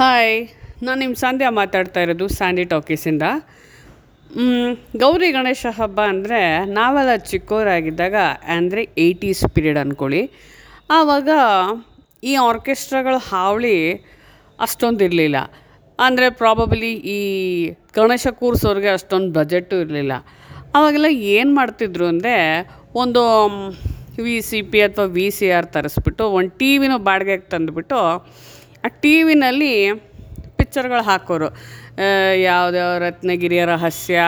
Hi ನಾನು ನಿಮ್ಮ ಸಂಧ್ಯಾ ಮಾತಾಡ್ತಾ ಇರೋದು ಸ್ಯಾಂಡಿ ಟಾಕೀಸಿಂದ ಗೌರಿ ಗಣೇಶ ಹಬ್ಬ ಅಂದರೆ ನಾವೆಲ್ಲ ಚಿಕ್ಕವರಾಗಿದ್ದಾಗ ಅಂದರೆ ಏಯ್ಟೀಸ್ ಪೀರಿಯಡ್ ಅಂದ್ಕೊಳ್ಳಿ ಆವಾಗ ಈ ಆರ್ಕೆಸ್ಟ್ರಾಗಳ ಹಾವಳಿ ಅಷ್ಟೊಂದು ಇರಲಿಲ್ಲ. ಅಂದರೆ ಪ್ರಾಬಬಲಿ ಈ ಗಣೇಶ ಕೂರ್ಸೋರಿಗೆ ಅಷ್ಟೊಂದು ಬಜೆಟು ಇರಲಿಲ್ಲ. ಆವಾಗೆಲ್ಲ ಏನು ಮಾಡ್ತಿದ್ರು ಅಂದರೆ ಒಂದು ವಿ ಸಿ ಪಿ ಅಥವಾ ವಿ ಸಿ ಆರ್ ತರಿಸ್ಬಿಟ್ಟು, ಒಂದು ಟಿ ವಿನೂ ಬಾಡಿಗೆಗೆ ತಂದುಬಿಟ್ಟು ಟಿ ವಿನಲ್ಲಿ ಪಿಕ್ಚರ್ಗಳು ಹಾಕೋರು. ಯಾವುದ್ಯಾವ ರತ್ನಗಿರಿಯ ರಹಸ್ಯ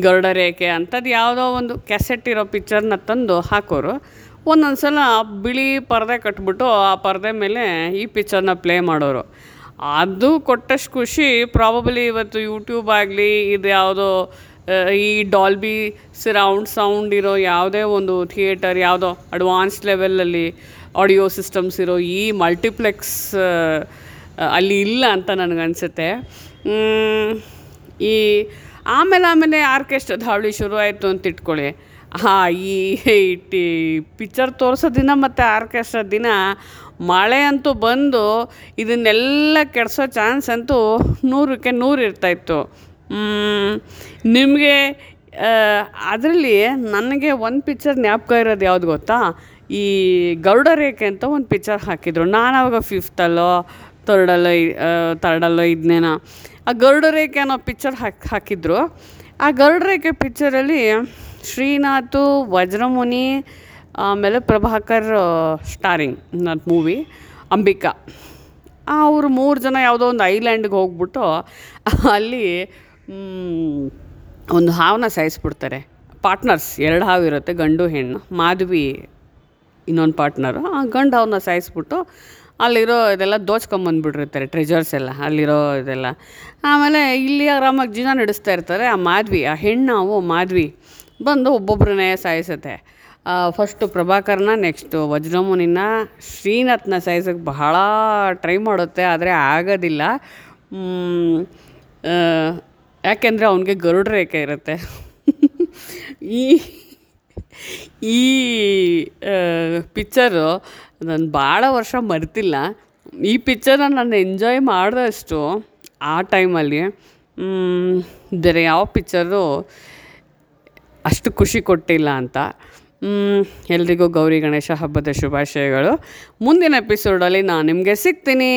ಗರುಡರೇಖೆ ಅಂಥದ್ದು ಯಾವುದೋ ಒಂದು ಕ್ಯಾಸೆಟ್ ಇರೋ ಪಿಕ್ಚರ್ನ ತಂದು ಹಾಕೋರು. ಒಂದೊಂದು ಸಲ ಬಿಳಿ ಪರದೆ ಕಟ್ಬಿಟ್ಟು ಆ ಪರದೆ ಮೇಲೆ ಈ ಪಿಕ್ಚರ್ನ ಪ್ಲೇ ಮಾಡೋರು. ಅದು ಕೊಟ್ಟಷ್ಟು ಖುಷಿ. ಪ್ರಾಬಬಲಿ ಇವತ್ತು ಯೂಟ್ಯೂಬ್ ಆಗಲಿ ಇದು ಯಾವುದೋ ಆ, ಈ ಡಾಲ್ಬಿ ಸಿರೌಂಡ್ ಸೌಂಡ್ ಇರೋ ಯಾವುದೇ ಒಂದು ಥಿಯೇಟರ್ ಯಾವುದೋ ಅಡ್ವಾನ್ಸ್ ಲೆವೆಲಲ್ಲಿ ಆಡಿಯೋ ಸಿಸ್ಟಮ್ಸ್ ಇರೋ ಈ ಮಲ್ಟಿಪ್ಲೆಕ್ಸ್ ಅಲ್ಲಿ ಇಲ್ಲ ಅಂತ ನನಗನ್ಸುತ್ತೆ ಈ ಆಮೇಲೆ ಆಮೇಲೆ ಆರ್ಕೆಸ್ಟ್ರಾ ಹಾವಳಿ ಶುರು ಆಯಿತು ಅಂತ ಇಟ್ಕೊಳ್ಳಿ. ಹಾಂ, ಈ ಟಿ ಪಿಕ್ಚರ್ ತೋರಿಸೋ ದಿನ ಮತ್ತು ಆರ್ಕೆಸ್ಟ್ರಾ ದಿನ ಮಳೆ ಅಂತೂ ಬಂದು ಇದನ್ನೆಲ್ಲ ಕೆಡಿಸೋ ಚಾನ್ಸ್ ಅಂತೂ ನೂರಕ್ಕೆ ನೂರು ಇರ್ತಾಯಿತ್ತು ನಿಮಗೆ ಅದರಲ್ಲಿ ನನಗೆ ಒಂದು ಪಿಕ್ಚರ್ ಜ್ಞಾಪಕ ಇರೋದು ಯಾವ್ದು ಗೊತ್ತಾ? ಈ ಗರುಡ ರೇಖೆ ಅಂತ ಒಂದು ಪಿಕ್ಚರ್ ಹಾಕಿದ್ರು. ನಾನು ಅವಾಗ ಫಿಫ್ತಲ್ಲೋ ತರ್ಡಲ್ಲೋ ತರ್ಡಲ್ಲೋ ಇದ್ನೇನೋ. ಆ ಗರುಡ ರೇಖೆ ಅನ್ನೋ ಪಿಕ್ಚರ್ ಹಾಕಿ, ಹಾಕಿದ್ರು. ಆ ಗರುಡ ರೇಖೆ ಪಿಕ್ಚರಲ್ಲಿ ಶ್ರೀನಾಥು, ವಜ್ರಮುನಿ, ಆಮೇಲೆ ಪ್ರಭಾಕರ್ ಸ್ಟಾರಿಂಗ್ ನನ್ನ ಮೂವಿ ಅಂಬಿಕಾ. ಅವರು ಮೂರು ಜನ ಯಾವುದೋ ಒಂದು ಐಲ್ಯಾಂಡ್ಗೆ ಹೋಗ್ಬಿಟ್ಟು ಅಲ್ಲಿ ಒಂದು ಹಾವನ್ನ ಸಾಯಿಸ್ಬಿಡ್ತಾರೆ. ಪಾರ್ಟ್ನರ್ಸ್ ಎರಡು ಹಾವು ಇರುತ್ತೆ, ಗಂಡು, ಹೆಣ್ಣು. ಮಾಧವಿ, ಇನ್ನೊಂದು ಪಾರ್ಟ್ನರು ಆ ಗಂಡು ಹಾವನ್ನ ಸಾಯಿಸ್ಬಿಟ್ಟು ಅಲ್ಲಿರೋ ಇದೆಲ್ಲ ದೋಚ್ಕೊಂಬಂದ್ಬಿಟ್ಟಿರ್ತಾರೆ ಟ್ರೆಜರ್ಸ್ ಎಲ್ಲ, ಅಲ್ಲಿರೋ ಇದೆಲ್ಲ. ಆಮೇಲೆ ಇಲ್ಲಿ ಆರಾಮಾಗಿ ಜೀವನ ನಡೆಸ್ತಾ ಇರ್ತಾರೆ ಆ ಮಾಧವಿ, ಆ ಹೆಣ್ಣಾವು ಮಾಧವಿ. ಬಂದು ಒಬ್ಬೊಬ್ಬರನ್ನೇ ಸಾಯಿಸುತ್ತೆ. First ಪ್ರಭಾಕರ್ನ next ವಜ್ರಮುನಿನ. ಶ್ರೀನಾಥ್ನ ಸಾಯಿಸೋಕ್ಕೆ ಬಹಳ ಟ್ರೈ ಮಾಡುತ್ತೆ, ಆದರೆ ಆಗೋದಿಲ್ಲ. ಯಾಕೆಂದರೆ ಅವನಿಗೆ ಗರುಡ ರೇಖೆ ಇರುತ್ತೆ. ಈ ಈ ಪಿಕ್ಚರು ನಾನು ಭಾಳ ವರ್ಷ ಮರ್ತಿಲ್ಲ. ಈ ಪಿಕ್ಚರ್ನ ನಾನು ಎಂಜಾಯ್ ಮಾಡಿದಷ್ಟು ಆ ಟೈಮಲ್ಲಿ ಬೇರೆ ಯಾವ ಪಿಕ್ಚರು ಅಷ್ಟು ಖುಷಿ ಕೊಟ್ಟಿಲ್ಲ ಅಂತ. ಎಲ್ರಿಗೂ ಗೌರಿ ಗಣೇಶ ಹಬ್ಬದ ಶುಭಾಶಯಗಳು. ಮುಂದಿನ ಎಪಿಸೋಡಲ್ಲಿ ನಾನು ನಿಮಗೆ ಸಿಗ್ತೀನಿ.